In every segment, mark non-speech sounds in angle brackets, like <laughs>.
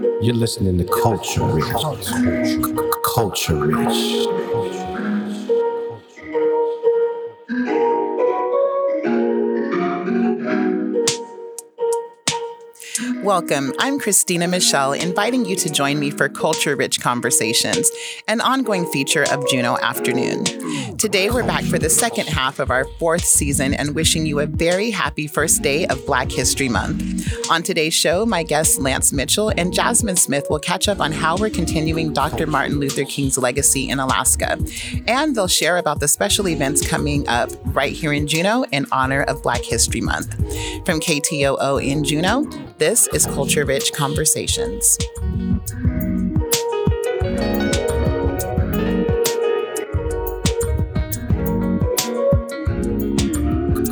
You're listening to Culture Rich. Culture Rich. Welcome. I'm Christina Michelle, inviting you to join me for Culture Rich Conversations, an ongoing feature of Juneau Afternoon. Today, we're back for the second half of our fourth season and wishing you a very happy first day of Black History Month. On today's show, my guests Lance Mitchell and Jasmine Smith will catch up on how we're continuing Dr. Martin Luther King's legacy in Alaska. And they'll share about the special events coming up right here in Juneau in honor of Black History Month. From KTOO in Juneau, this is Culture Rich Conversations.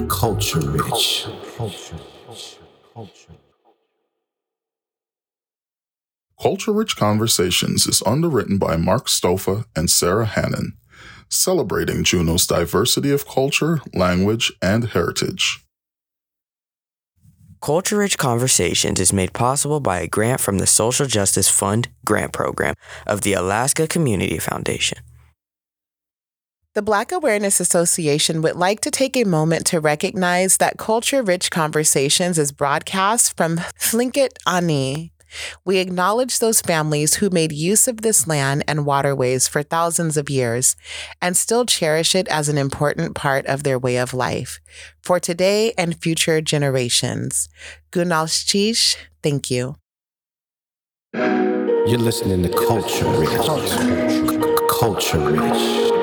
Culture Rich. Culture. Culture. Culture Rich Conversations is underwritten by Mark Stopha and Sara Hannan, celebrating Juneau's diversity of culture, language, and heritage. Culture Rich Conversations is made possible by a grant from the Social Justice Fund grant program of the Alaska Community Foundation. The Black Awareness Association would like to take a moment to recognize that Culture Rich Conversations is broadcast from Tlingit Ani. We acknowledge those families who made use of this land and waterways for thousands of years and still cherish it as an important part of their way of life for today and future generations. Gunalchéesh, thank you. You're listening to Culture Rich. Culture Rich.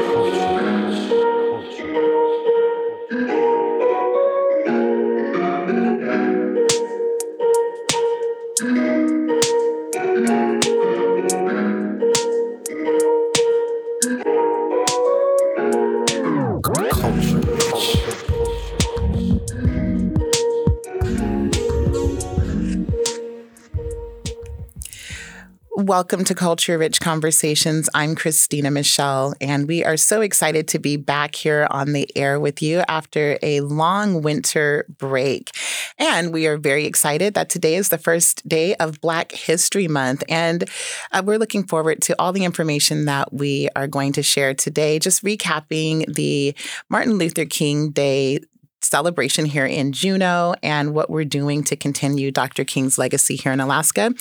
Welcome to Culture Rich Conversations. I'm Christina Michelle, and we are so excited to be back here on the air with you after a long winter break. And we are very excited that today is the first day of Black History Month. And uh, we're looking forward to all the information that we are going to share today, just recapping the Martin Luther King Day celebration here in Juneau and what we're doing to continue Dr. King's legacy here in Alaska.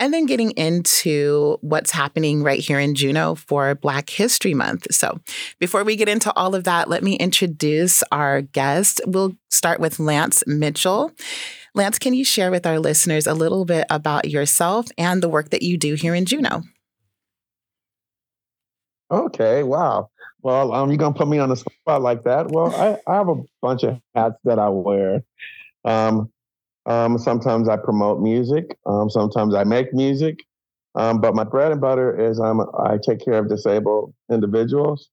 And then getting into what's happening right here in Juneau for Black History Month. So before we get into all of that, let me introduce our guest. We'll start with Lance Mitchell. Lance, can you share with our listeners a little bit about yourself and the work that you do here in Juneau? Okay, wow. Well, um, you're gonna put me on the spot like that. Well, I, I have a bunch of hats that I wear. Um, um, sometimes I promote music. Um, sometimes I make music. Um, but my bread and butter is I'm I take care of disabled individuals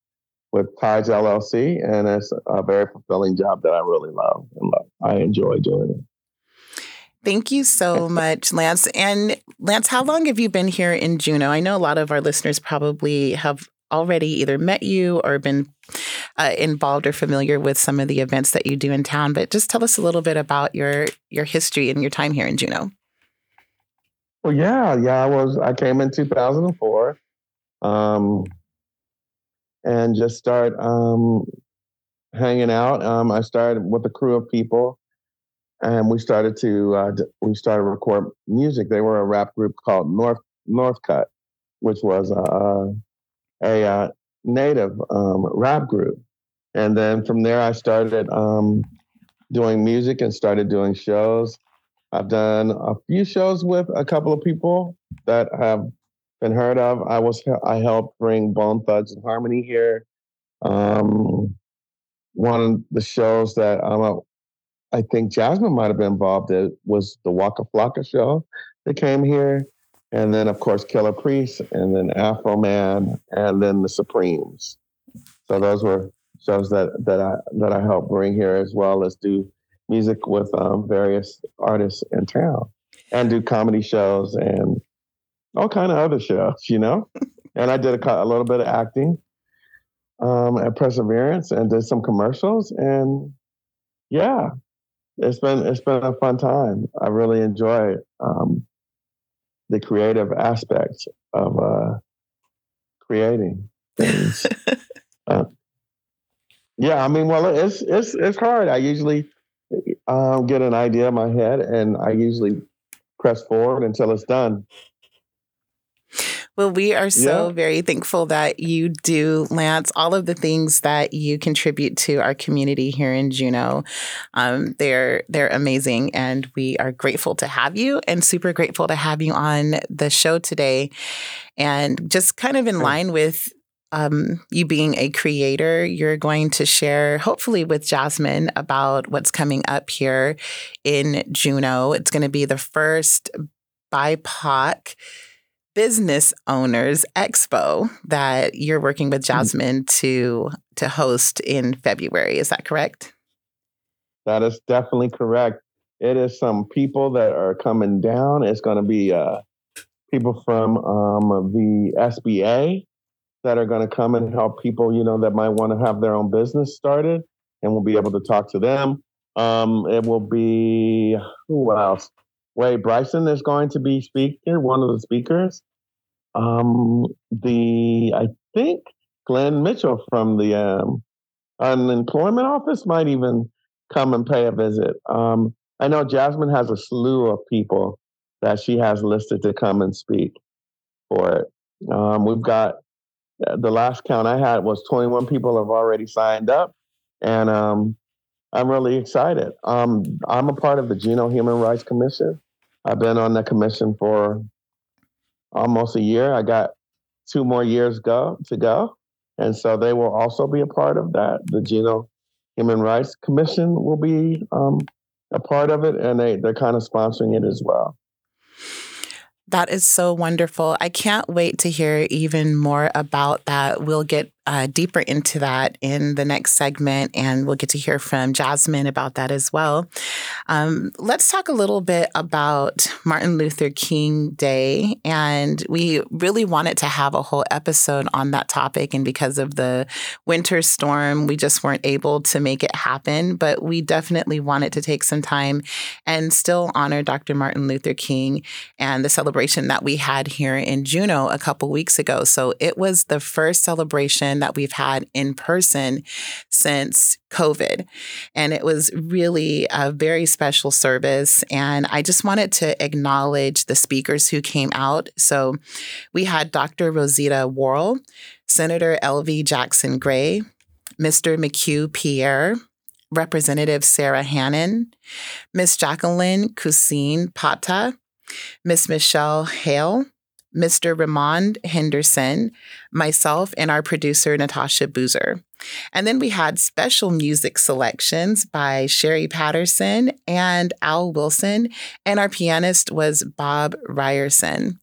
with Ties LLC, and it's a very fulfilling job that I really love and love. I enjoy doing it. Thank you so <laughs> much, Lance. And Lance, how long have you been here in Juneau? I know a lot of our listeners probably have already either met you or been uh, involved or familiar with some of the events that you do in town. But just tell us a little bit about your your history and your time here in Juneau. Well, yeah, yeah. I was I came in 2004, um, and just start um, hanging out. Um, I started with a crew of people, and we started to uh, we started record music. They were a rap group called North Northcut, which was uh, a uh, native um, rap group, and then from there I started um, doing music and started doing shows. I've done a few shows with a couple of people that have been heard of. I was I helped bring Bone Thugs-n-Harmony here. Um, one of the shows that um, I think Jasmine might have been involved in was the Waka Flocka show that came here. And then, of course, Killah Priest, and then Afroman, and then the Supremes. So those were shows that that I that I helped bring here, as well as do music with um, various artists in town, and do comedy shows and all kind of other shows, you know. <laughs> and I did a, a little bit of acting um, at Perseverance, and did some commercials, and yeah, it's been it's been a fun time. I really enjoy it. Um, the creative aspects of uh, creating things. <laughs> uh, yeah, I mean, well, it's it's it's hard. I usually um, get an idea in my head, and I usually press forward until it's done. Well, we are so Yeah. very thankful that you do, Lance, all of the things that you contribute to our community here in Juneau. Um, they're they're amazing, and we are grateful to have you, and super grateful to have you on the show today. And just kind of in line with um, you being a creator, you're going to share, hopefully, with Jasmine about what's coming up here in Juneau. It's going to be the first BIPOC business owners expo that you're working with Jasmine to to host in February. Is that correct? That is definitely correct. It is some people that are coming down. It's going to be uh, people from um, the SBA that are going to come and help people, you know, that might want to have their own business started, and we'll be able to talk to them. Um, it will be who else? Wade Bryson is going to be speaker, one of the speakers. Um, the I think Glenn Mitchell from the um, unemployment office might even come and pay a visit. Um, I know Jasmine has a slew of people that she has listed to come and speak for it. Um, we've got uh, the last count I had was 21 people have already signed up, and um, I'm really excited. Um, I'm a part of the Juneau Human Rights Commission. I've been on the commission for almost a year. I got two more years go to go, and so they will also be a part of that. The Juneau Human Rights Commission will be um, a part of it, and they they're kind of sponsoring it as well. That is so wonderful. I can't wait to hear even more about that. We'll get uh, deeper into that in the next segment, and we'll get to hear from Jasmine about that as well. Um, let's talk a little bit about Martin Luther King Day. And we really wanted to have a whole episode on that topic. And because of the winter storm, we just weren't able to make it happen. But we definitely wanted to take some time and still honor Dr. Martin Luther King and the celebration that we had here in Juneau a couple weeks ago. So it was the first celebration that we've had in person since COVID. And it was really a very special service. And I just wanted to acknowledge the speakers who came out. So we had Dr. Rosita Worl, Senator Elvi Jackson Gray, Mr. McHugh Pierre, Representative Sara Hannan, Miss Jacqueline Cousin Pata, Miss Michelle Hale, Mr. Ramond Henderson, myself, and our producer, Natasha Boozer. And then we had special music selections by Sherry Patterson and Al Wilson, and our pianist was Bob Ryerson.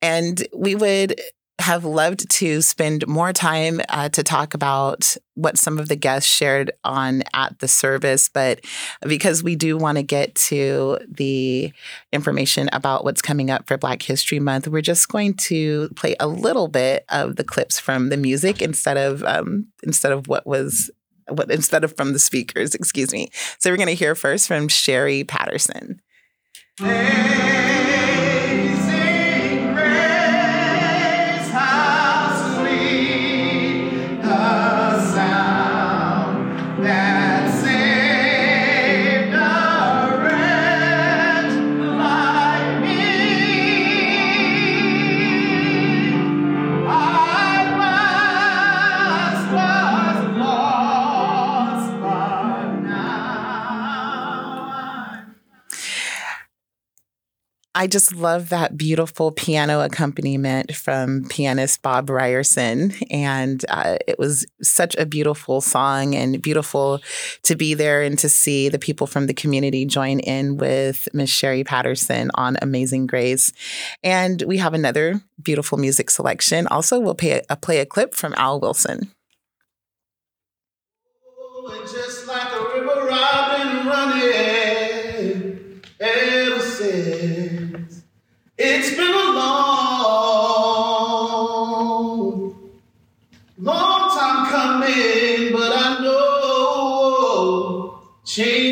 And we would have loved to spend more time uh, to talk about what some of the guests shared on at the service, but because we do want to get to the information about what's coming up for Black History Month, we're just going to play a little bit of the clips from the music instead of um, instead of what was what instead of from the speakers. Excuse me. So we're going to hear first from Sherry Patterson. I just love that beautiful piano accompaniment from pianist Bob Ryerson. And uh, it was such a beautiful song and beautiful to be there and to see the people from the community join in with Miss Sherry Patterson on Amazing Grace. And we have another beautiful music selection. Also, we'll play a, play a clip from Al Wilson. Just It's been a long, long time coming, but I know change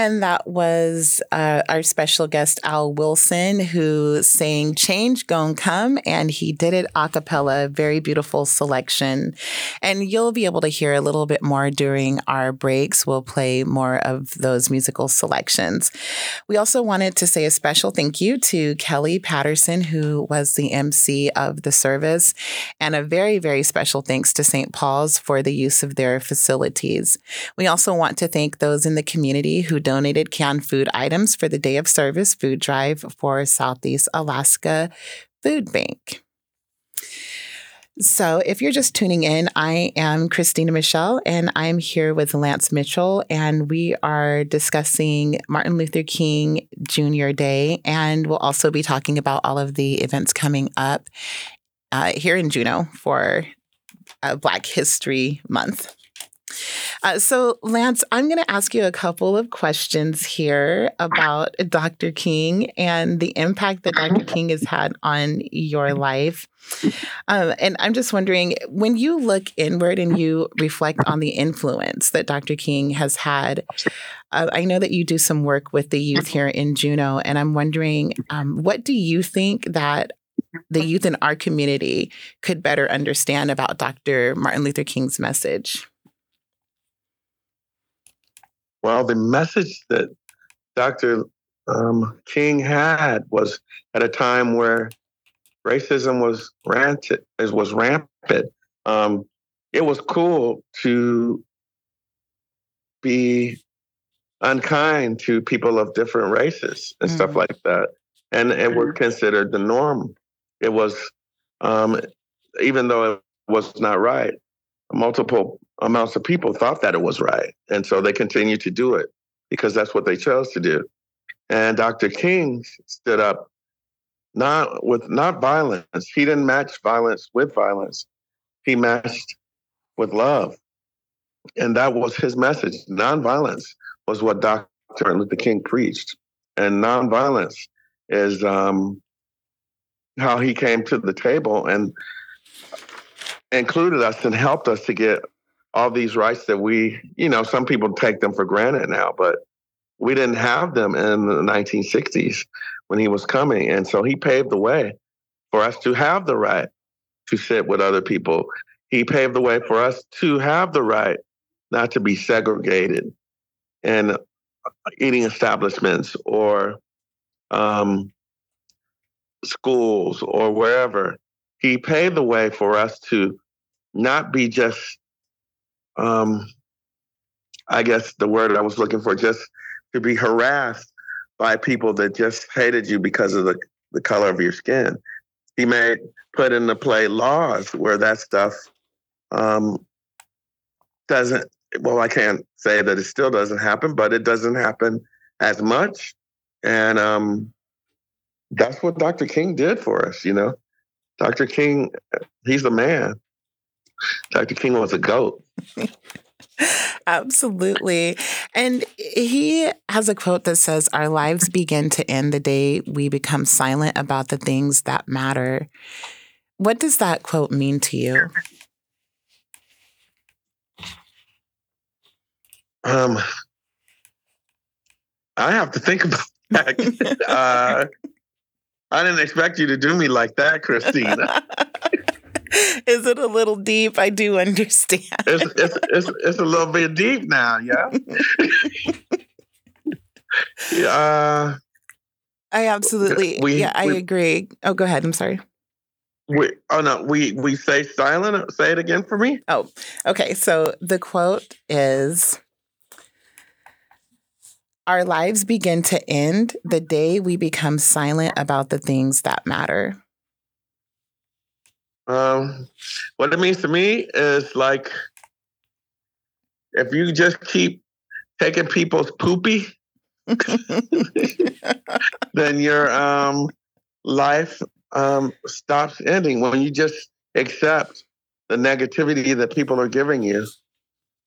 that was uh, our special guest, Al Wilson, who sang Change Gon' Come, and he did it a cappella. Very beautiful selection. And you'll be able to hear a little bit more during our breaks. We'll play more of those musical selections. We also wanted to say a special thank you to Kelly Patterson, who was the MC of the service, and a very, very special thanks to St. Paul's for the use of their facilities. We also want to thank those in the community who donated canned food items for the Day of Service food drive for Southeast Alaska Food Bank. So, if you're just tuning in, I am Christina Michelle, and I'm here with Lance Mitchell, and we are discussing Martin Luther King Jr. Day, and we'll also be talking about all of the events coming up uh, here in Juneau for uh, Black History Month. Uh, so, Lance, I'm going to ask you a couple of questions here about Dr. King and the impact that Dr. King has had on your life. Um, and I'm just wondering when you look inward and you reflect on the influence that Dr. King has had, uh, I know that you do some work with the youth here in Juneau, and I'm wondering um, what do you think that the youth in our community could better understand about Dr. Martin Luther King's message? Well, the message that Dr. Um, King had was at a time where racism was rampant. Was rampant. Um, it was cool to be unkind to people of different races and mm. stuff like that, and it was considered the norm. It was, um, even though it was not right, multiple amounts of people thought that it was right. And so they continued to do it because that's what they chose to do. And Dr. King stood up not with not violence. He didn't match violence with violence. He matched with love. And that was his message. Nonviolence was what Dr. Luther King preached. And nonviolence is um, how he came to the table and included us and helped us to get all these rights that we, you know, some people take them for granted now, but we didn't have them in the 1960s when he was coming. And so he paved the way for us to have the right to sit with other people. He paved the way for us to have the right not to be segregated in eating establishments or um, schools or wherever. He paved the way for us to not be just um, I guess the word I was looking for, just to be harassed by people that just hated you because of the, the color of your skin. He made put into play laws where that stuff um, doesn't. Well, I can't say that it still doesn't happen, but it doesn't happen as much, and um, that's what Dr. King did for us. You know, Dr. King, he's a man. Dr. King was a goat. <laughs> Absolutely. And he has a quote that says, Our lives begin to end the day we become silent about the things that matter. What does that quote mean to you? Um, I have to think about that. <laughs> uh, I didn't expect you to do me like that, Christina. <laughs> Is it a little deep? I do understand. It's it's it's, it's a little bit deep now, yeah. <laughs> yeah. Uh, I absolutely. We, yeah, I agree. Oh, go ahead. I'm sorry. We, oh no, we we say silent. Say it again for me. Oh, okay. So the quote is Our lives begin to end the day we become silent about the things that matter. Um, what it means to me is like if you just keep taking people's poopy, <laughs> then your um, life um, stops ending. When you just accept the negativity that people are giving you,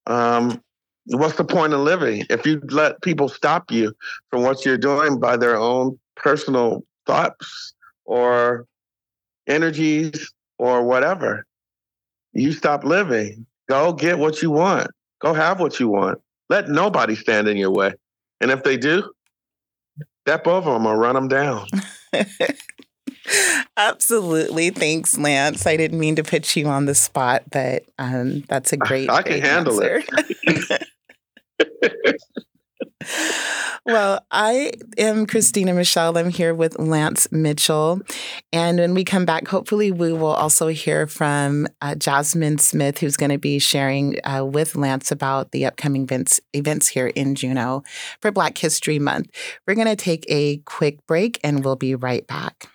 um, what's the point of living? If you let people stop you from what you're doing by their own personal thoughts or energies or whatever. You stop living. Go get what you want. Go have what you want. Let nobody stand in your way. And if they do, step over them or run them down. <laughs> Absolutely. Thanks, Lance. I didn't mean to put you on the spot, but um, that's a great. I can great handle it. <laughs> well, I am Christina Michelle. I'm here with Lance Mitchell. And when we come back, hopefully, we will also hear from uh, Jasmine Smith, who's going to be sharing uh, with Lance about the upcoming events, events here in Juneau for Black History Month. We're going to take a quick break and we'll be right back.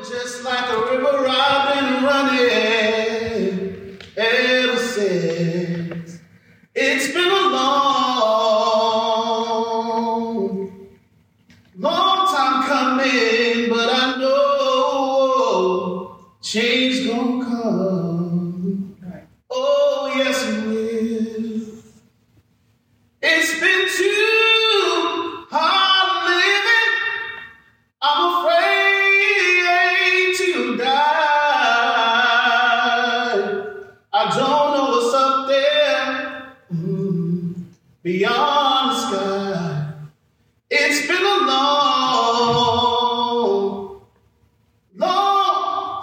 Just like a river running It's been a long, long time coming, but I know change gonna come.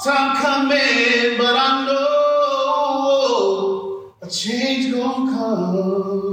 Time coming, but I know a change gonna come.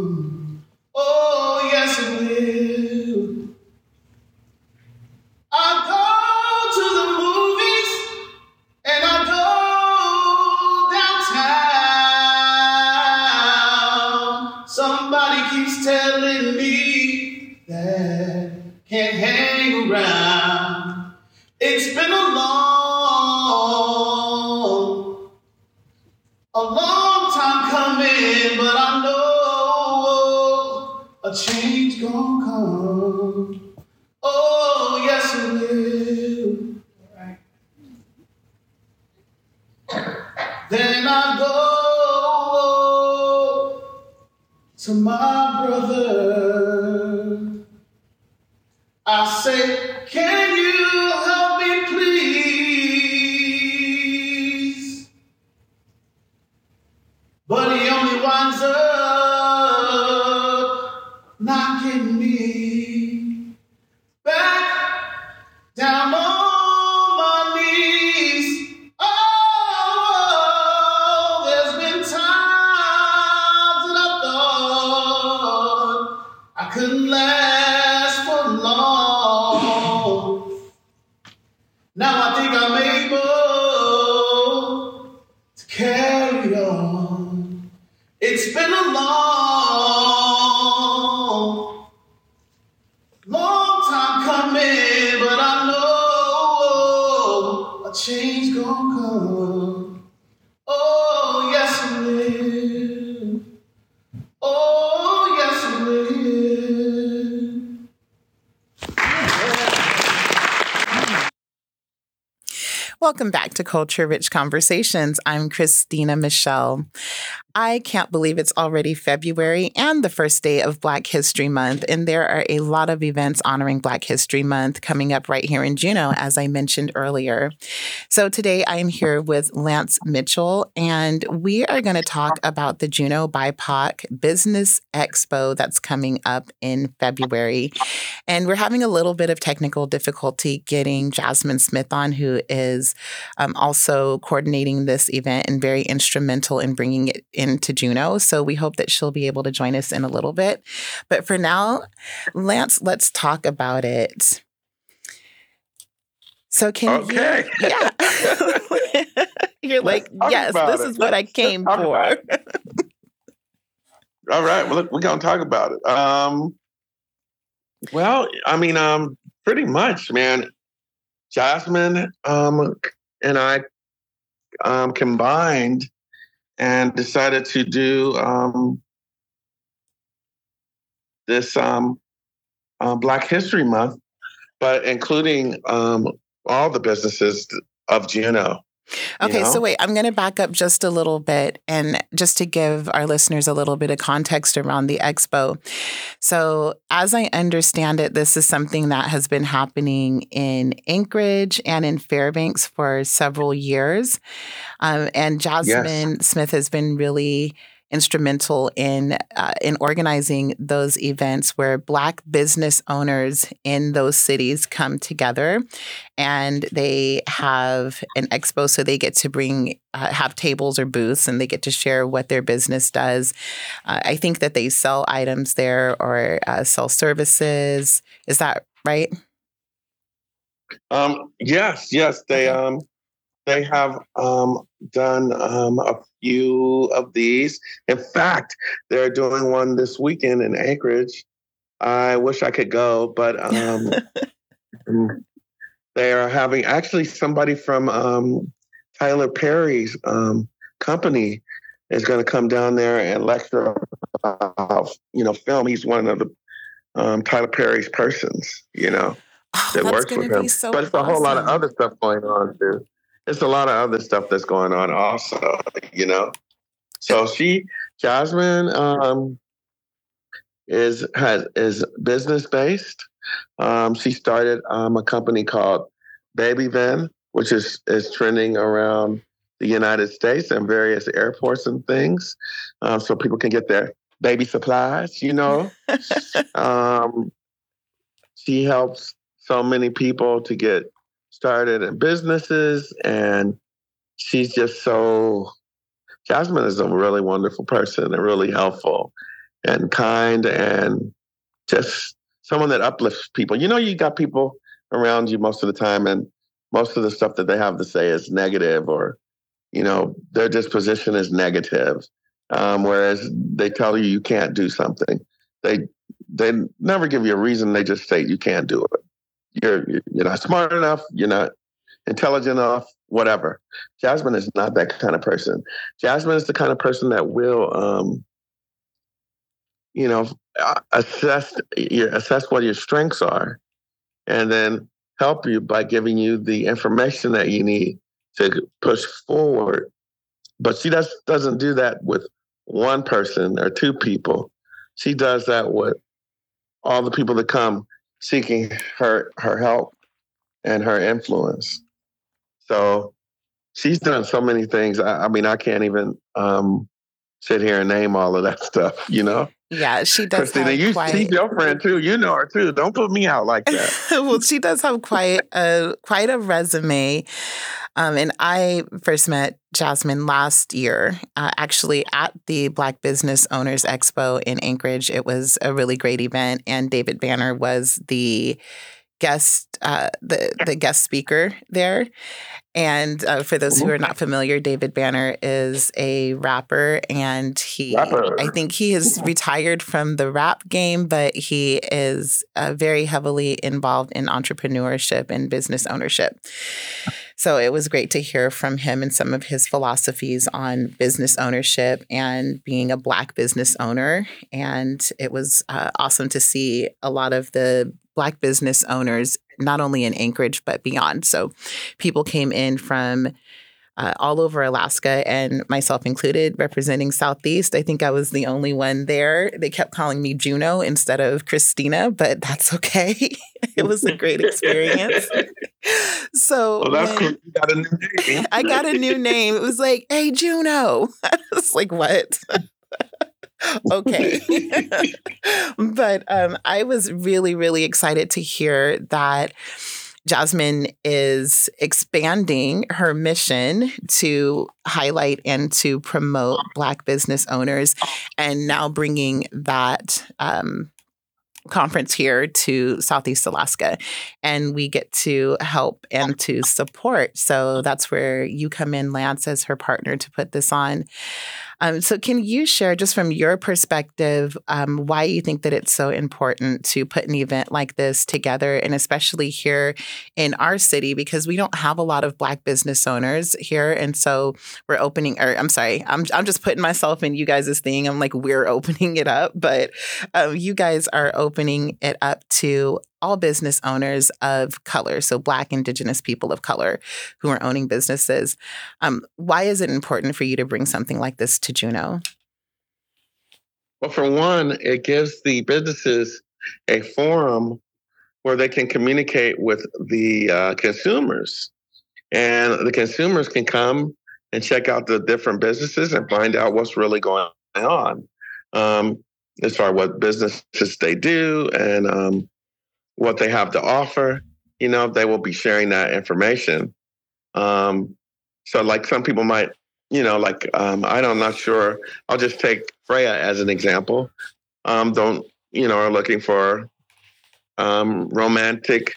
Welcome back to Culture Rich Conversations. I'm Christina Michelle. I can't believe it's already February and the first day of Black History Month, and there are a lot of events honoring Black History Month coming up right here in Juneau, as I mentioned earlier. So today I am here with Lance Mitchell, and we are going to talk about the Juneau BIPOC Business Expo that's coming up in February. And we're having a little bit of technical difficulty getting Jasmine Smith on, who is um, also coordinating this event and very instrumental in bringing it into Juneau. So we hope that she'll be able to join us in a little bit. But for now, Lance, let's talk about it. So can Okay. you? Yeah. <laughs> You're like, yes, this it. is what I Let's- let's came for. All right. Well, look, we're gonna talk about it. Um, well, I mean, um, pretty much, man. Jasmine um, and I um, combined and decided to do um, this um, uh, Black History Month, but including um, all the businesses of Juneau. You Okay, so wait, I'm going to back up just a little bit and just to give our listeners a little bit of context around the expo. So, as I understand it, this is something that has been happening in Anchorage and in Fairbanks for several years. Um, and Jasmine Smith has been really instrumental in uh, in organizing those events where Black business owners in those cities come together, and they have an expo, so they get to bring uh, have tables or booths, and they get to share what their business does. Uh, I think that they sell items there or uh, sell services. Is that right? Um, yes, yes, they um, they have um, done um, a few of these. In fact, they're doing one this weekend in Anchorage. I wish I could go, but <laughs> um, mm, they are having actually somebody from um, Tyler Perry's um, company is going to come down there and lecture about you know film. He's one of the um, Tyler Perry's persons, you know, Oh, that works with him. so but it's a whole lot of other stuff going on too. It's a lot of other stuff that's going on also, you know. So she, Jasmine, um, is has is business based. Um, she started um, a company called Baby Van, which is is trending around the United States and various airports and things, um, so people can get their baby supplies. You know, <laughs> um, she helps so many people to get started in businesses, and she's just so. Jasmine is a really wonderful person and really helpful and kind and just someone that uplifts people. You know, you got people around you most of the time, and most of the stuff that they have to say is negative or, you know, their disposition is negative. Um, whereas they tell you you can't do something. They they never give you a reason. They just say you can't do it. You're you're not smart enough. You're not intelligent enough. Whatever. Jasmine is not that kind of person. Jasmine is the kind of person that will, um, you know, assess your assess what your strengths are, and then help you by giving you the information that you need to push forward. But she does doesn't do that with one person or two people. She does that with all the people that come seeking her her help and her influence. So she's done so many things. I, I mean, I can't even um, sit here and name all of that stuff. You know, Yeah, she does Christina, have you quite. she's your friend too. You know her too. Don't put me out like that. <laughs> well, she does have quite a quite a resume. Um, and I first met Jasmine last year, uh, actually at the Black Business Owners Expo in Anchorage. It was a really great event, and David Banner was the guest uh, the the guest speaker there. And uh, for those who are not familiar, David Banner is a rapper, and he Rapper. I think he has retired from the rap game, but he is uh, very heavily involved in entrepreneurship and business ownership. So it was great to hear from him and some of his philosophies on business ownership and being a Black business owner. And it was uh, awesome to see a lot of the Black business owners, not only in Anchorage, but beyond. So people came in from uh, all over Alaska, and myself included, representing Southeast. I think I was the only one there. They kept calling me Juneau instead of Christina, but that's okay. <laughs> it was a great experience. <laughs> so Well, that's cool. You got a new name. <laughs> I got a new name. It was like, hey, Juneau. I was like, what? Okay. <laughs> but um, I was really, really excited to hear that Jasmine is expanding her mission to highlight and to promote Black business owners and now bringing that. Um, conference here to Southeast Alaska and we get to help and to support. So that's where you come in, Lance, as her partner to put this on. Um, so, can you share, just from your perspective, um, why you think that it's so important to put an event like this together, and especially here in our city, because we don't have a lot of Black business owners here, and so we're opening. Or I'm sorry, I'm I'm just putting myself in you guys' thing. I'm like we're <laughs> opening it up, but um, you guys are opening it up to all business owners of color, so Black, Indigenous people of color who are owning businesses. Um, why is it important for you to bring something like this to Juneau? Well, for one, it gives the businesses a forum where they can communicate with the uh, consumers. And the consumers can come and check out the different businesses and find out what's really going on um, as far as what businesses they do and um, what they have to offer. You know, they will be sharing that information. Um, so, like some people might, you know, like um, I don't, I'm not sure. I'll just take Freya as an example. Um, don't you know are looking for um, romantic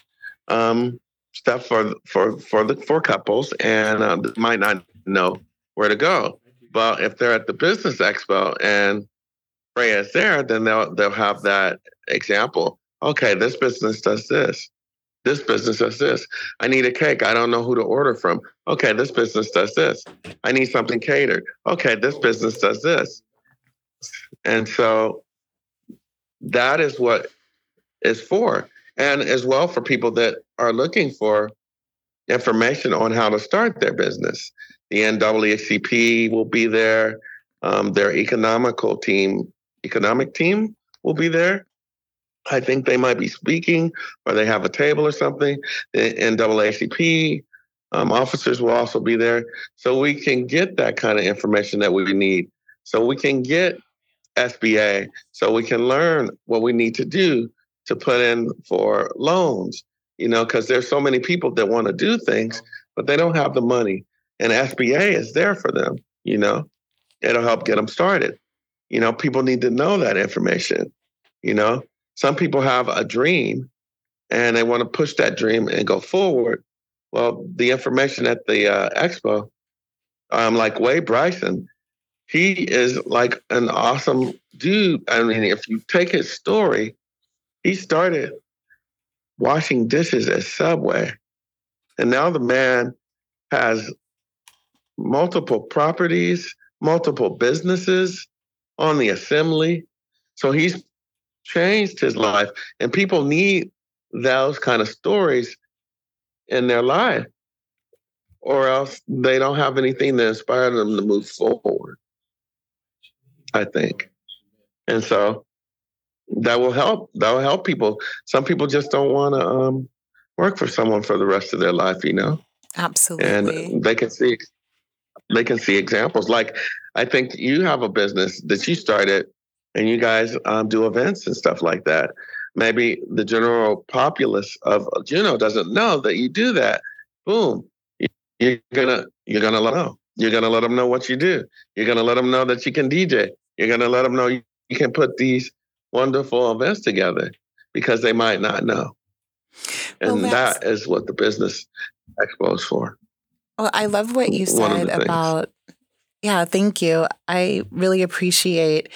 um, stuff for for for the for couples and uh, might not know where to go. But if they're at the business expo and Freya is there, then they'll they'll have that example. Okay, this business does this. This business does this. I need a cake. I don't know who to order from. Okay, this business does this. I need something catered. Okay, this business does this. And so that is what is for. And as well for people that are looking for information on how to start their business. The NAACP will be there. Um, their economical team, economic team will be there. I think they might be speaking or they have a table or something. The NAACP um, officers will also be there. So we can get that kind of information that we need. So we can get SBA. So we can learn what we need to do to put in for loans, you know, because there's so many people that want to do things, but they don't have the money. And SBA is there for them, you know, it'll help get them started. You know, people need to know that information, you know. Some people have a dream and they want to push that dream and go forward. Well, the information at the uh, expo, um, like Wade Bryson, he is like an awesome dude. I mean, if you take his story, he started washing dishes at Subway. And now the man has multiple properties, multiple businesses on the assembly. So he's changed his life. And people need those kind of stories in their life, or else they don't have anything to inspire them to move forward. I think. And so that will help. That will help people. Some people just don't want to um, work for someone for the rest of their life, you know. Absolutely. And they can see they can see examples. Like I think you have a business that you started, and you guys um, do events and stuff like that. Maybe the general populace of Juneau doesn't know that you do that. Boom, you're gonna you're gonna let them know. You're gonna let them know what you do. You're gonna let them know that you can DJ. You're gonna let them know you, you can put these wonderful events together because they might not know. And Well, that is what the business expo is for. Well, I love what you said the things. about. Yeah, thank you. I really appreciate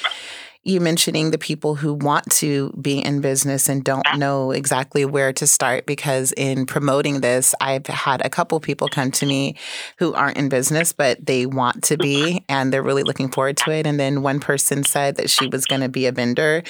you mentioning the people who want to be in business and don't know exactly where to start because in promoting this I've had a couple people come to me who aren't in business but they want to be and they're really looking forward to it. And then one person said that she was going to be a vendor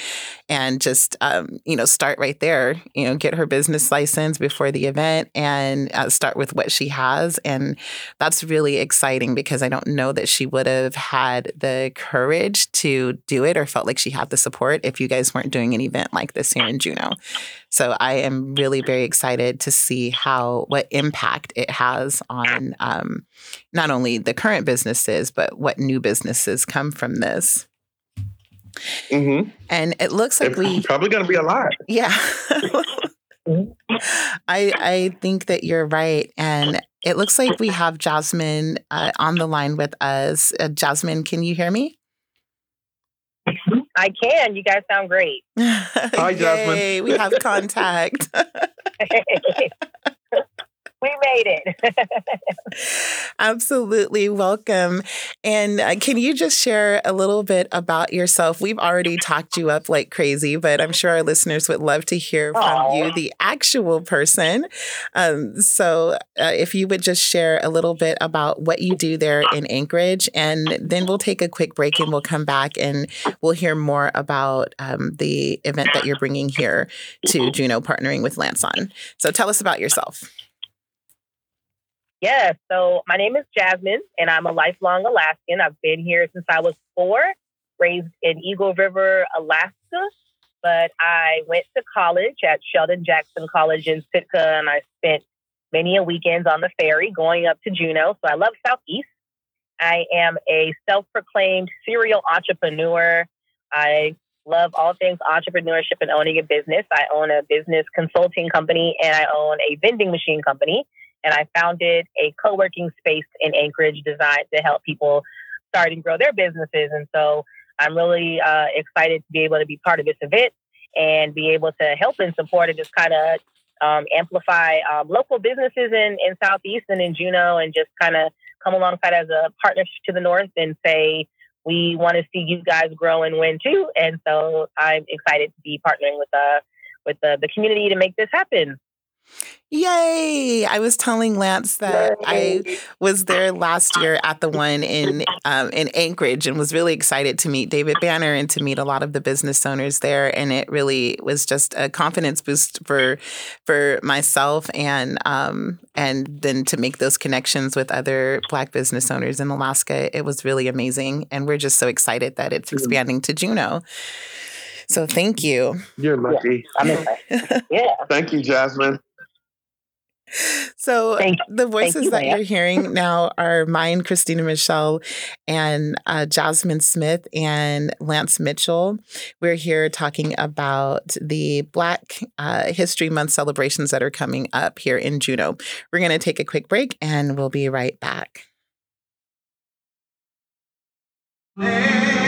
and just um, you know start right there you know get her business license before the event and uh, start with what she has and that's really exciting because I don't know that she would have had the courage to do it or felt like she had the support if you guys weren't doing an event like this here in Juneau. So I am really very excited to see how what impact it has on um, not only the current businesses but what new businesses come from this. Mm-hmm. And it looks like we probably going to be a lot. yeah. <laughs> I I think that you're right, and it looks like we have Jasmine uh, on the line with us. Uh, Jasmine, can you hear me? I can. You guys sound great. <laughs> Hi, Jasmine. Yay, we have contact. <laughs> we made it. <laughs> Absolutely welcome. And uh, can you just share a little bit about yourself? We've already talked you up like crazy, but I'm sure our listeners would love to hear from Aw. you, the actual person. Um, so, uh, if you would just share a little bit about what you do there in Anchorage, and then we'll take a quick break and we'll come back and we'll hear more about um, the event that you're bringing here to Juneau, partnering with Lanson. So, tell us about yourself. Yeah. So my name is Jasmine, and I'm a lifelong Alaskan. I've been here since I was four, raised in Eagle River, Alaska. But I went to college at Sheldon Jackson College in Sitka, and I spent many a weekends on the ferry going up to Juneau. So I love Southeast. I am a self proclaimed serial entrepreneur. I love all things entrepreneurship and owning a business. I own a business consulting company and I own a vending machine company. And I founded a co working space in Anchorage designed to help people start and grow their businesses. And so I'm really uh, excited to be able to be part of this event and be able to help and support and just kind of um, amplify um, local businesses in, in Southeast and in Juneau and just kind of come alongside as a partner to the North and say, we want to see you guys grow and win too. And so I'm excited to be partnering with uh, with the, the community to make this happen. Yay! I was telling Lance that Yay. I was there last year at the one in <laughs> um, in Anchorage and was really excited to meet David Banner and to meet a lot of the business owners there. And it really was just a confidence boost for for myself and um, and then to make those connections with other Black business owners in Alaska. It was really amazing, and we're just so excited that it's expanding to Juneau. So thank you. You're lucky. Yeah. <laughs> yeah. Thank you, Jasmine. So the voices you, that Maya. you're hearing now are mine, Christina Michelle, and uh, Jasmine Smith and Lance Mitchell. We're here talking about the Black uh, History Month celebrations that are coming up here in Juneau. We're going to take a quick break and we'll be right back. Hey.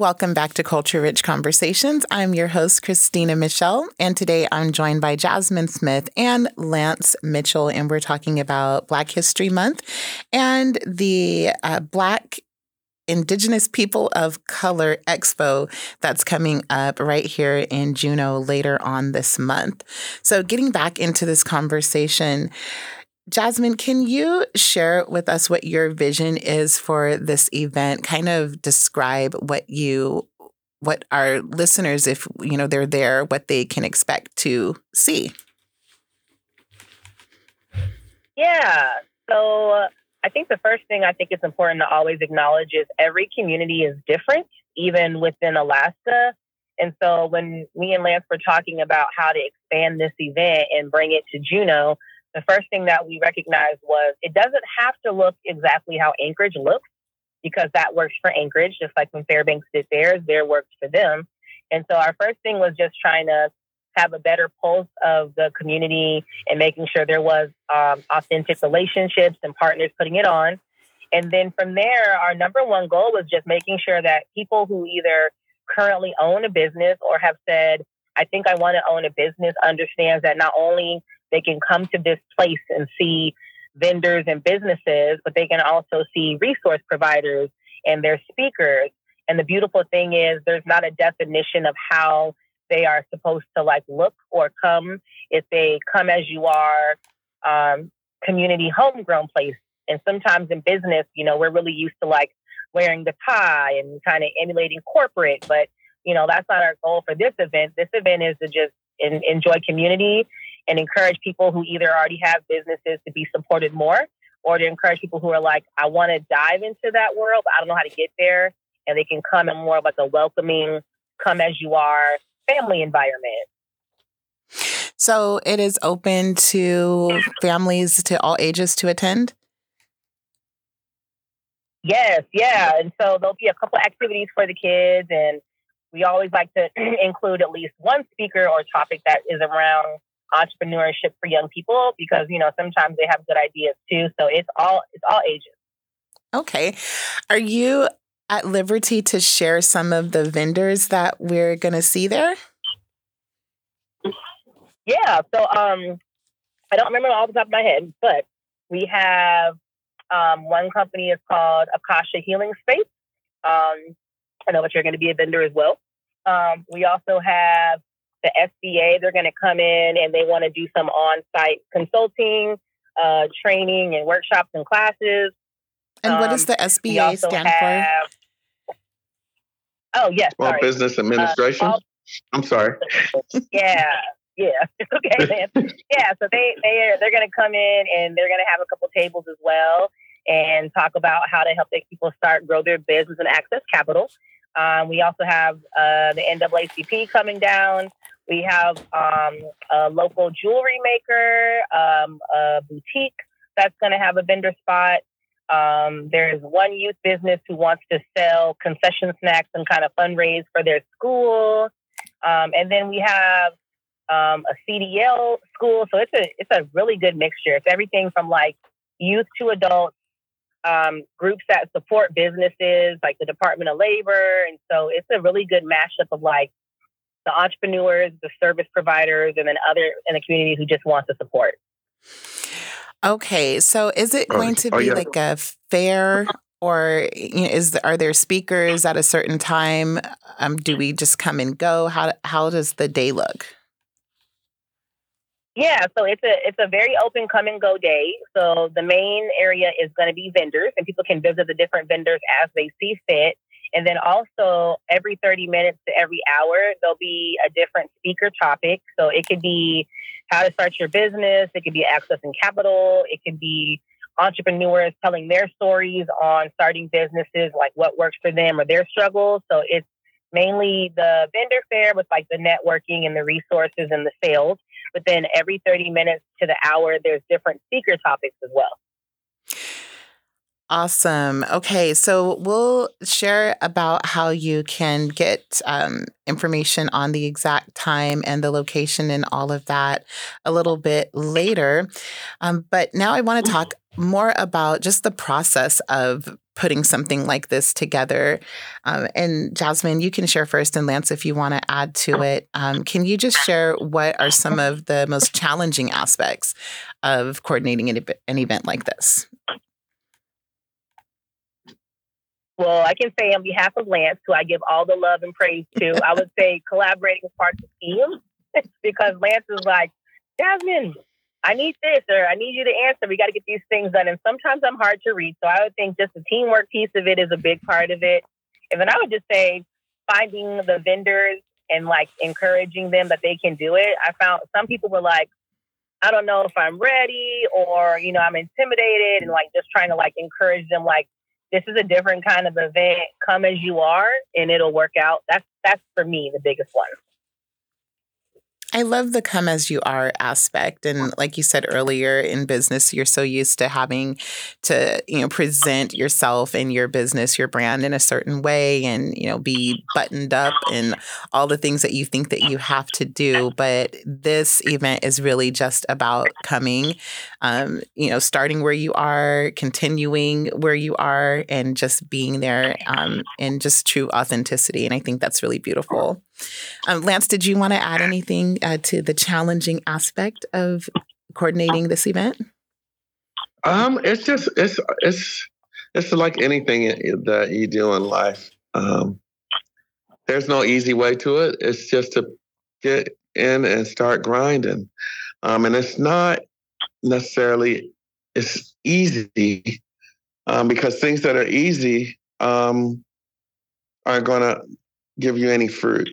Welcome back to Culture Rich Conversations. I'm your host, Christina Michelle, and today I'm joined by Jasmine Smith and Lance Mitchell, and we're talking about Black History Month and the uh, Black Indigenous People of Color Expo that's coming up right here in Juneau later on this month. So, getting back into this conversation, Jasmine, can you share with us what your vision is for this event? Kind of describe what you what our listeners if you know they're there what they can expect to see. Yeah. So uh, I think the first thing I think it's important to always acknowledge is every community is different, even within Alaska. And so when me and Lance were talking about how to expand this event and bring it to Juneau, the first thing that we recognized was it doesn't have to look exactly how Anchorage looks because that works for Anchorage, just like when Fairbanks did theirs, their works for them. And so our first thing was just trying to have a better pulse of the community and making sure there was um, authentic relationships and partners putting it on. And then from there, our number one goal was just making sure that people who either currently own a business or have said, I think I want to own a business understands that not only they can come to this place and see vendors and businesses, but they can also see resource providers and their speakers. And the beautiful thing is there's not a definition of how they are supposed to like look or come. If they come as you are, um, community homegrown place. And sometimes in business, you know, we're really used to like wearing the tie and kind of emulating corporate, but you know, that's not our goal for this event. This event is to just in, enjoy community and encourage people who either already have businesses to be supported more or to encourage people who are like, I want to dive into that world, but I don't know how to get there. And they can come in more of like a welcoming, come as you are family environment. So it is open to families to all ages to attend? Yes, yeah. And so there'll be a couple activities for the kids and we always like to <clears throat> include at least one speaker or topic that is around entrepreneurship for young people because you know sometimes they have good ideas too. So it's all it's all ages. Okay. Are you at liberty to share some of the vendors that we're going to see there? Yeah. So um i don't remember all the top of my head but we have um, one company is called akasha healing space. Um, I know that you're going to be a vendor as well. Um, we also have the SBA. They're going to come in and they want to do some on-site consulting, uh, training, and workshops and classes. And what does Um, the SBA stand have- Oh yes, Small sorry. Business Administration. Uh, I'm sorry. <laughs> yeah, yeah. <laughs> okay, man. Yeah, so they they are they're going to come in and they're going to have a couple tables as well and talk about how to help their people start grow their business and access capital. Um, we also have uh, the NAACP coming down. We have um, a local jewelry maker, um, a boutique that's going to have a vendor spot. Um, there's one youth business who wants to sell concession snacks and kind of fundraise for their school. Um, and then we have um, a CDL school. So it's a it's a really good mixture. It's everything from like youth to adults, um, groups that support businesses like the Department of Labor, and so it's a really good mashup of like the entrepreneurs, the service providers, and then other in the community who just want to support. Okay, so is it Oh, going to oh, be yeah. like a fair, or you know, is are there speakers at a certain time? Um, do we just come and go? How how does the day look? Yeah, so it's a it's a very open come and go day. So the main area is going to be vendors, and people can visit the different vendors as they see fit. And then also every 30 minutes to every hour, there'll be a different speaker topic. So it could be how to start your business, it could be accessing capital, it could be entrepreneurs telling their stories on starting businesses, like what works for them or their struggles. So it's mainly the vendor fair with like the networking and the resources and the sales. But then every 30 minutes to the hour, there's different speaker topics as well. Awesome. Okay, so we'll share about how you can get um, information on the exact time and the location and all of that a little bit later. Um, but now I want to talk more about just the process of putting something like this together. Um, and Jasmine, you can share first, and Lance, if you want to add to it, um, can you just share what are some of the most challenging aspects of coordinating an, an event like this? Well, I can say on behalf of Lance, who I give all the love and praise to, I would say collaborating is part of the team <laughs> because Lance is like, Jasmine, I need this or I need you to answer. We got to get these things done. And sometimes I'm hard to read. So I would think just the teamwork piece of it is a big part of it. And then I would just say finding the vendors and like encouraging them that they can do it. I found some people were like, I don't know if I'm ready or, you know, I'm intimidated and like just trying to like encourage them like this is a different kind of event. Come as you are and it'll work out. That's that's for me the biggest one. I love the come as you are aspect. And like you said earlier in business, you're so used to having to, you know, present yourself and your business, your brand in a certain way and, you know, be buttoned up and all the things that you think that you have to do. But this event is really just about coming, um, you know, starting where you are, continuing where you are, and just being there um, in just true authenticity. And I think that's really beautiful. Um, Lance, did you want to add anything uh, to the challenging aspect of coordinating this event? Um, it's just it's it's it's like anything that you do in life. Um, there's no easy way to it. It's just to get in and start grinding. Um, and it's not necessarily it's easy um, because things that are easy um, aren't going to give you any fruit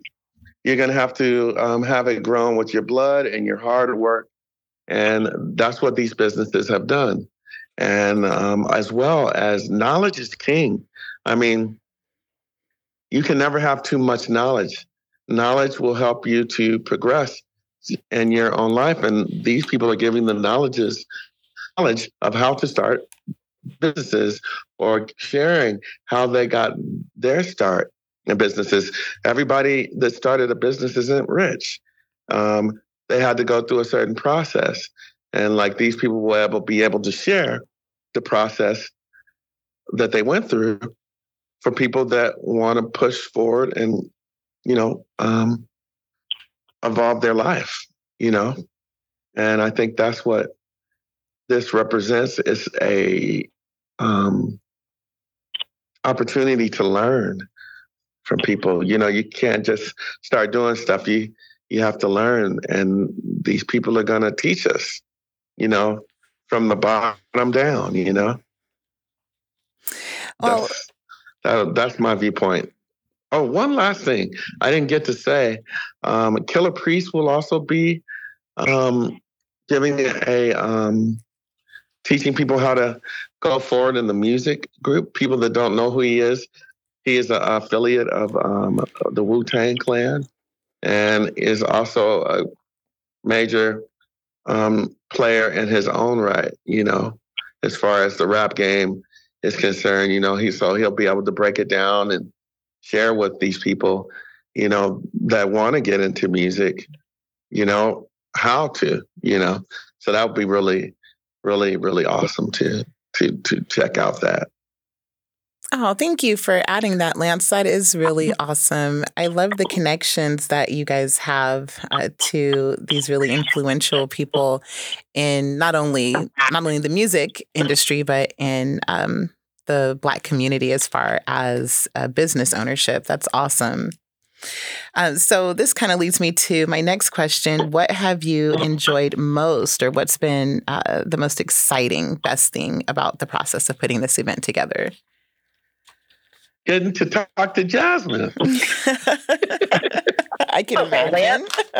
you're going to have to um, have it grown with your blood and your hard work. And that's what these businesses have done. And um, as well as knowledge is king. I mean, you can never have too much knowledge. Knowledge will help you to progress in your own life. And these people are giving the knowledges, knowledge of how to start businesses or sharing how they got their start businesses. Everybody that started a business isn't rich. Um, they had to go through a certain process, and like these people will able be able to share the process that they went through for people that want to push forward and you know um, evolve their life. You know, and I think that's what this represents is a um, opportunity to learn from people. You know, you can't just start doing stuff. You you have to learn, and these people are going to teach us. You know, from the bottom down. You know. Well, that's, that, that's my viewpoint. Oh, one last thing I didn't get to say. Um, Killah Priest will also be um, giving a um, teaching people how to go forward in the music group. People that don't know who he is, he is an affiliate of um, the Wu Tang Clan and is also a major um, player in his own right, you know, as far as the rap game is concerned. You know, he so he'll be able to break it down and share with these people, you know, that want to get into music, you know, how to, you know. So that would be really, really, really awesome to to to check out that. Oh, thank you for adding that, Lance. That is really <laughs> awesome. I love the connections that you guys have uh, to these really influential people in not only not only the music industry, but in um, the Black community as far as uh, business ownership. That's awesome. Uh, so this kind of leads me to my next question: What have you enjoyed most, or what's been uh, the most exciting, best thing about the process of putting this event together? Getting to talk to Jasmine. <laughs> I can imagine. <laughs>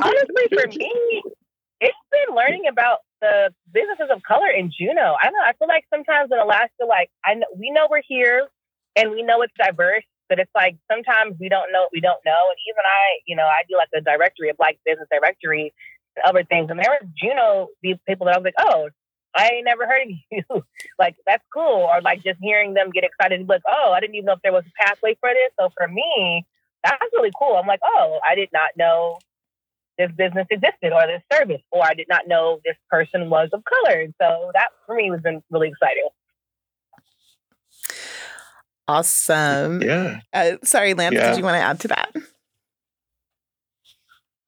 Honestly, for me, it's been learning about the businesses of color in Juneau. I don't know. I feel like sometimes in Alaska, like I know we know we're here and we know it's diverse, but it's like sometimes we don't know what we don't know. And even I, you know, I do like a directory, a Black business directory, and other things. And there were Juneau these people that I was like, oh, I ain't never heard of you. <laughs> like, that's cool. Or like just hearing them get excited like, oh, I didn't even know if there was a pathway for this. So for me, that's really cool. I'm like, oh, I did not know this business existed or this service, or I did not know this person was of color. And so that for me was been really exciting. Awesome. Yeah. Uh, sorry, Lance, Yeah. did you want to add to that?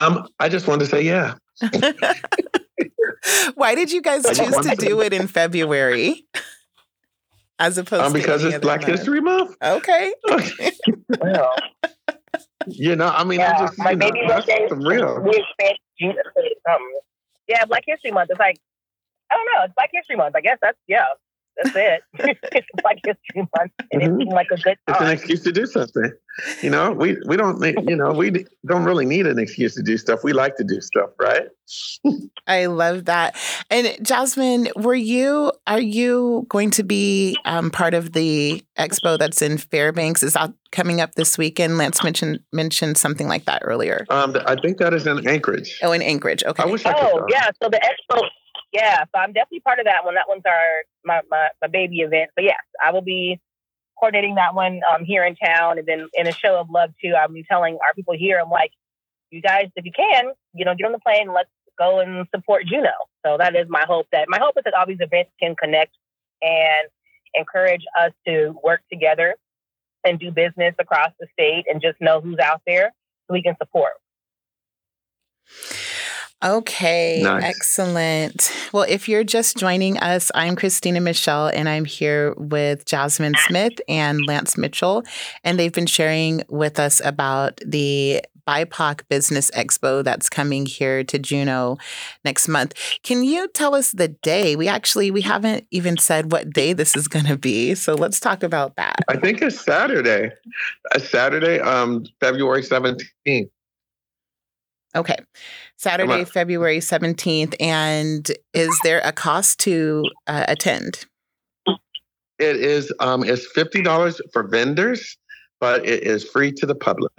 Um, I just wanted to say, yeah. <laughs> Why did you guys choose to do it in February <laughs> as opposed Um, to because any it's Black month? History Month. <laughs> Okay. Well, you know, I mean, I yeah, just, my you know, baby that's birthday. some real. We expanded June something. Yeah, Black History Month. It's like I don't know. It's Black History Month. I guess that's yeah. That's it. <laughs> it's Black History Month, and Mhm. it seemed like a good It's an excuse to do something. You know, we we don't need, you know we don't really need an excuse to do stuff. We like to do stuff, right? <laughs> I love that. And Jasmine, were you are you going to be um, part of the expo that's in Fairbanks? Is that coming up this weekend? Lance mentioned mentioned something like that earlier. Um, I think that is in Anchorage. Oh, in Anchorage. Okay. I wish I could. Oh go. yeah, so the expo. Yeah, so I'm definitely part of that one. That one's our my my, my baby event. But yes, I will be coordinating that one um, here in town, and then in a show of love too. Be telling our people here. I'm like, you guys, if you can, you know, get on the plane. Let's go and support Juneau. So that is my hope. That my hope is that all these events can connect and encourage us to work together and do business across the state, and just know who's out there so we can support. Okay, Nice. excellent. Well, if you're just joining us, I'm Christina Michelle and I'm here with Jasmine Smith and Lance Mitchell. And they've been sharing with us about the BIPOC Business Expo that's coming here to Juneau next month. Can you tell us the day? We actually we haven't even said what day this is going to be. So let's talk about that. I think it's Saturday. A Saturday, um, February seventeenth. Okay. Saturday. February 17th. And is there a cost to uh, attend? It is um, it's fifty dollars for vendors, but it is free to the public.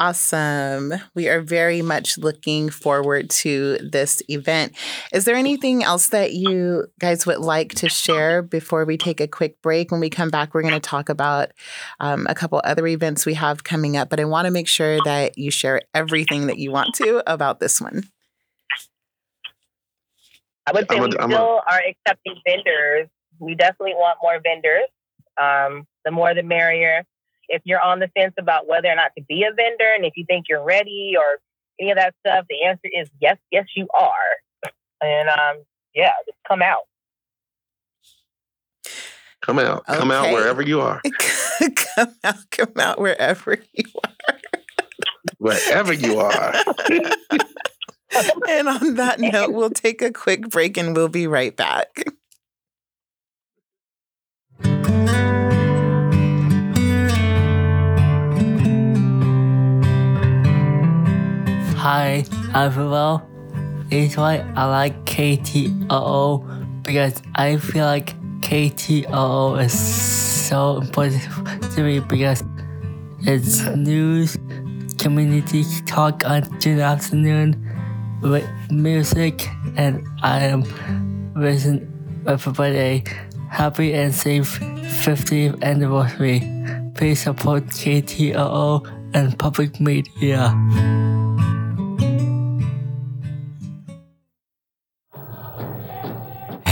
Awesome. We are very much looking forward to this event. Is there anything else that you guys would like to share before we take a quick break? When we come back, we're going to talk about um, a couple other events we have coming up, but I want to make sure that you share everything that you want to about this one. I would say I'm a- we I'm a- still are accepting vendors. We definitely want more vendors. Um, the more the merrier. If you're on the fence about whether or not to be a vendor, and if you think you're ready or any of that stuff, the answer is yes, yes, you are. And um, yeah, just come out. Come out, come out wherever you are, <laughs> come out, come out wherever you are. wherever you are. And on that <laughs> note, we'll take a quick break and we'll be right back. Hi, everyone. It's why I like KTOO because I feel like KTOO is so important to me because it's news, community talk on Juneau afternoon with music, and I am wishing everybody happy and safe 50th anniversary. Please support KTOO and public media.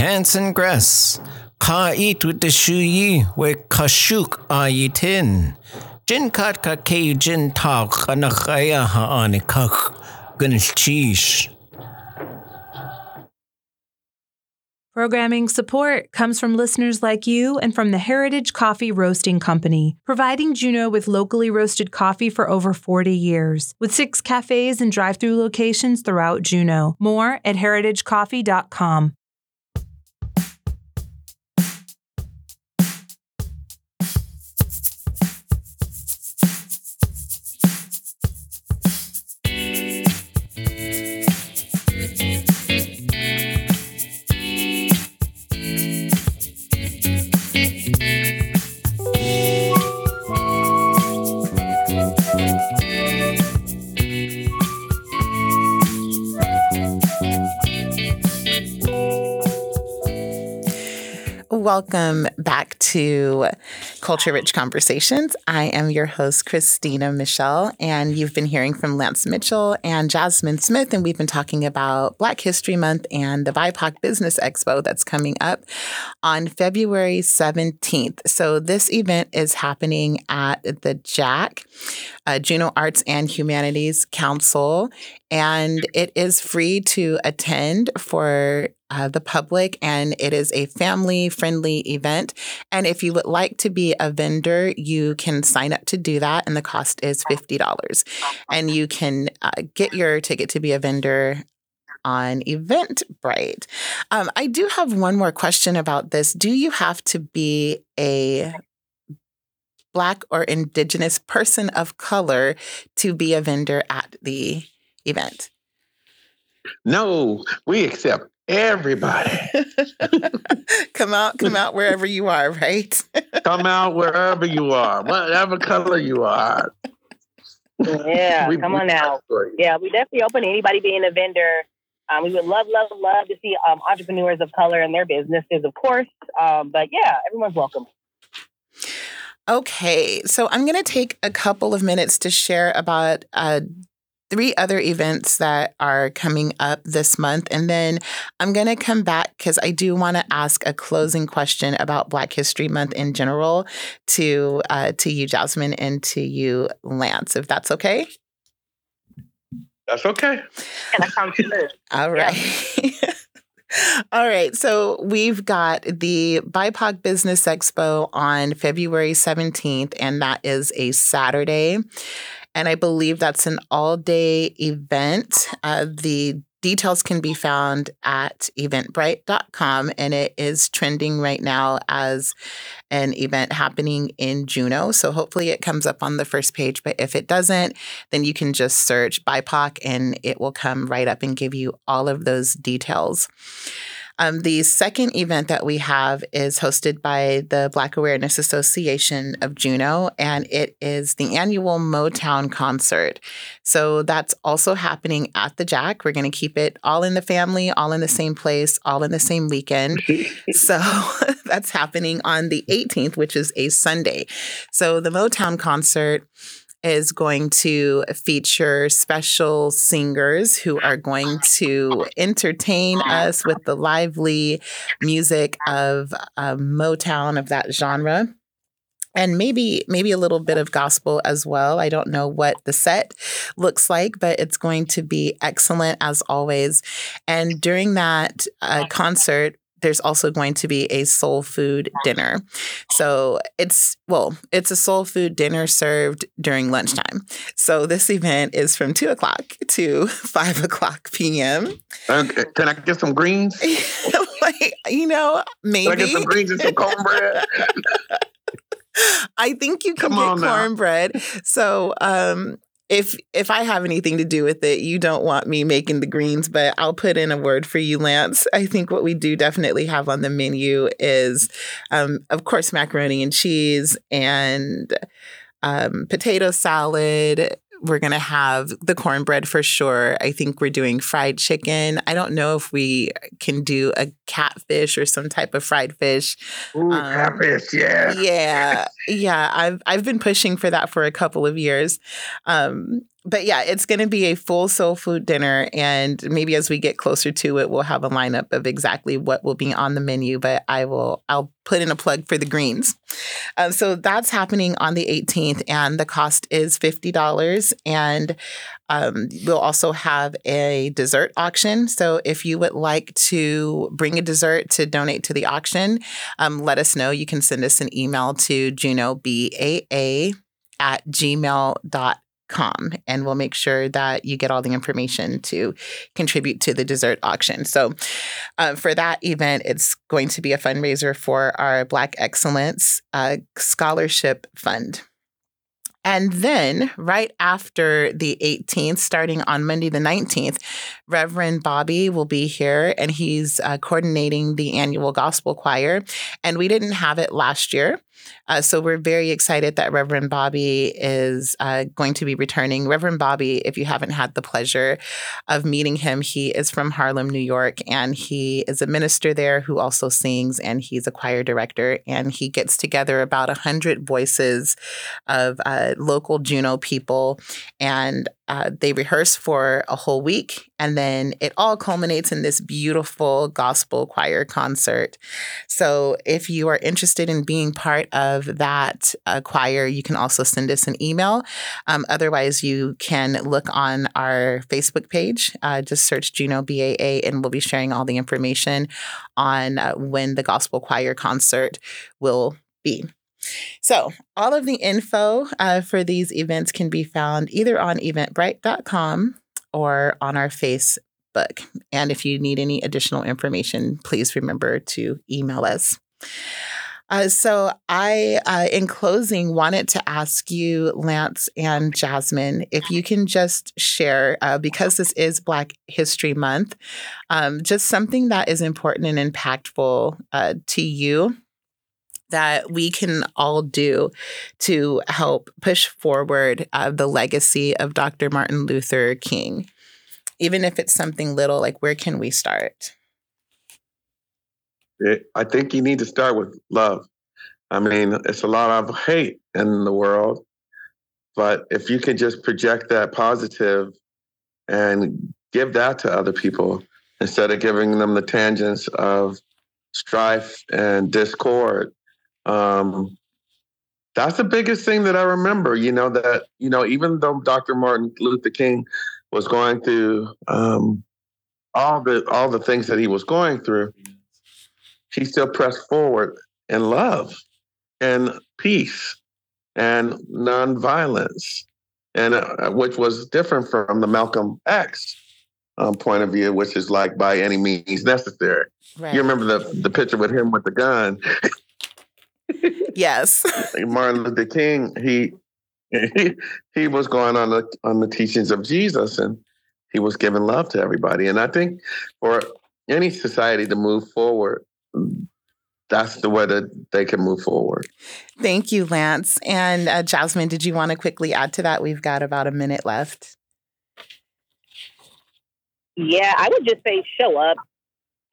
Hanson Grass. Ka eat with the shu yi we kashuk a yi tin. Jin kat ka ke jin ta kana kaya ha ani kak. Gunalchéesh. Programming support comes from listeners like you and from the Heritage Coffee Roasting Company, providing Juneau with locally roasted coffee for over 40 years, with six cafes and drive through locations throughout Juneau. More at heritagecoffee.com. Welcome back to Culture Rich Conversations. I am your host, Christina Michelle, and you've been hearing from Lance Mitchell and Jasmine Smith, and we've been talking about Black History Month and the BIPOC Business Expo that's coming up on February 17th. So, this event is happening at the JACC, uh, Juneau Arts and Humanities Council, and it is free to attend for uh, the public, and it is a family friendly event. And if you would like to be a vendor, you can sign up to do that, and the cost is $50. And you can uh, get your ticket to be a vendor on Eventbrite. Um, I do have one more question about this. Do you have to be a Black or Indigenous person of color to be a vendor at the event? No, we accept everybody. <laughs> come out, come out wherever you are, right? come out wherever you are, whatever color you are. Yeah, we, come on out. Yeah, we definitely open to anybody being a vendor. Um, we would love, love, love to see um, entrepreneurs of color and their businesses, of course. Um, but yeah, everyone's welcome. Okay, so I'm going to take a couple of minutes to share about uh, three other events that are coming up this month. And then I'm going to come back because I do want to ask a closing question about Black History Month in general to, uh, to you, Jasmine, and to you, Lance, if that's okay. That's okay. And that sounds good. All right. Yeah. <laughs> All right. So we've got the BIPOC Business Expo on February 17th, and that is a Saturday. And I believe that's an all day event. Uh, the details can be found at eventbrite.com and it is trending right now as an event happening in Juneau. So hopefully it comes up on the first page. But if it doesn't, then you can just search BIPOC and it will come right up and give you all of those details. Um, the second event that we have is hosted by the Black Awareness Association of Juneau, and it is the annual Motown concert. So that's also happening at the JACC. We're going to keep it all in the family, all in the same place, all in the same weekend. <laughs> so <laughs> that's happening on the 18th, which is a Sunday. So the Motown concert is going to feature special singers who are going to entertain us with the lively music of uh, Motown of that genre and maybe maybe a little bit of gospel as well. I don't know what the set looks like, but it's going to be excellent as always. And during that uh, concert, there's also going to be a soul food dinner. So it's, well, it's a soul food dinner served during lunchtime. So this event is from two o'clock to <laughs> five o'clock p.m. Okay. Can I get some greens? <laughs> like, you know, maybe. Can I get some greens and some cornbread? <laughs> I think you can Come get cornbread. So, um, if if I have anything to do with it, you don't want me making the greens, but I'll put in a word for you, Lance. I think what we do definitely have on the menu is, um, of course, macaroni and cheese and um, potato salad, we're going to have the cornbread for sure. I think we're doing fried chicken. I don't know if we can do a catfish or some type of fried fish. Ooh, um, catfish, yeah. Yeah. Yeah, I've I've been pushing for that for a couple of years. Um, but yeah, it's going to be a full soul food dinner. And maybe as we get closer to it, we'll have a lineup of exactly what will be on the menu. But I will, I'll put in a plug for the greens. Um, so that's happening on the 18th, and the cost is $50. And um, we'll also have a dessert auction. So if you would like to bring a dessert to donate to the auction, um, let us know. You can send us an email to junobaa at gmail.com com and we'll make sure that you get all the information to contribute to the dessert auction. So, uh, for that event, it's going to be a fundraiser for our Black Excellence uh, Scholarship Fund. And then, right after the 18th, starting on Monday the 19th, Reverend Bobby will be here and he's uh, coordinating the annual gospel choir. And we didn't have it last year. Uh, so we're very excited that Reverend Bobby is uh, going to be returning. Reverend Bobby, if you haven't had the pleasure of meeting him, he is from Harlem, New York, and he is a minister there who also sings, and he's a choir director. And he gets together about hundred voices of uh, local Juneau people, and uh, they rehearse for a whole week, and then it all culminates in this beautiful gospel choir concert. So, if you are interested in being part of that uh, choir, you can also send us an email. Um, otherwise, you can look on our Facebook page. Uh, just search Juneau BAA, and we'll be sharing all the information on uh, when the gospel choir concert will be. So, all of the info uh, for these events can be found either on eventbrite.com or on our Facebook. And if you need any additional information, please remember to email us. Uh, so, I, uh, in closing, wanted to ask you, Lance and Jasmine, if you can just share, uh, because this is Black History Month, um, just something that is important and impactful uh, to you that we can all do to help push forward uh, the legacy of Dr. Martin Luther King, even if it's something little, like where can we start? I think you need to start with love. I mean, it's a lot of hate in the world, but if you can just project that positive and give that to other people instead of giving them the tangents of strife and discord, um, that's the biggest thing that I remember. You know that you know even though Dr. Martin Luther King was going through um, all the all the things that he was going through, he still pressed forward in love and peace and nonviolence, and uh, which was different from the Malcolm X um, point of view, which is like by any means necessary. Right. You remember the the picture with him with the gun. yes, <laughs> Martin Luther King. He he, he was going on the on the teachings of Jesus, and he was giving love to everybody. And I think for any society to move forward, that's the way that they can move forward. Thank you, Lance. And uh, Jasmine, did you want to quickly add to that? We've got about a minute left. Yeah, I would just say show up.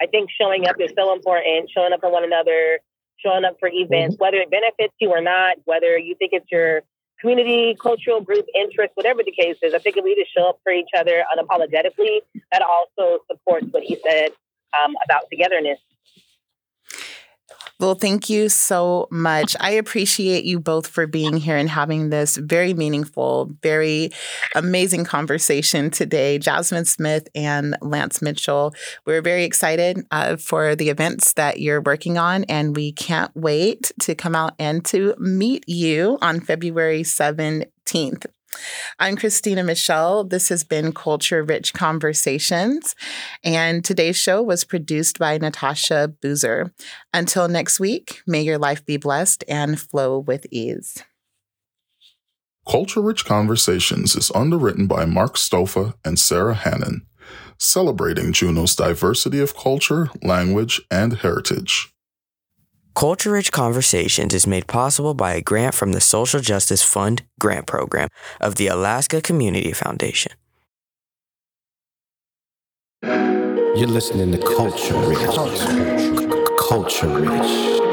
I think showing up is so important. Showing up for one another, showing up for events, mm-hmm. whether it benefits you or not, whether you think it's your community, cultural group interest, whatever the case is. I think if we just show up for each other unapologetically, that also supports what he said um, about togetherness. Well, thank you so much. I appreciate you both for being here and having this very meaningful, very amazing conversation today. Jasmine Smith and Lance Mitchell. We're very excited uh, for the events that you're working on, and we can't wait to come out and to meet you on February 17th. I'm Christina Michelle. This has been Culture Rich Conversations, and today's show was produced by Natasha Boozer. Until next week, may your life be blessed and flow with ease. Culture Rich Conversations is underwritten by Mark Stopha and Sara Hannan, celebrating Juneau's diversity of culture, language, and heritage. Culture Rich Conversations is made possible by a grant from the Social Justice Fund grant program of the Alaska Community Foundation. You're listening to Culture Rich. Culture Rich.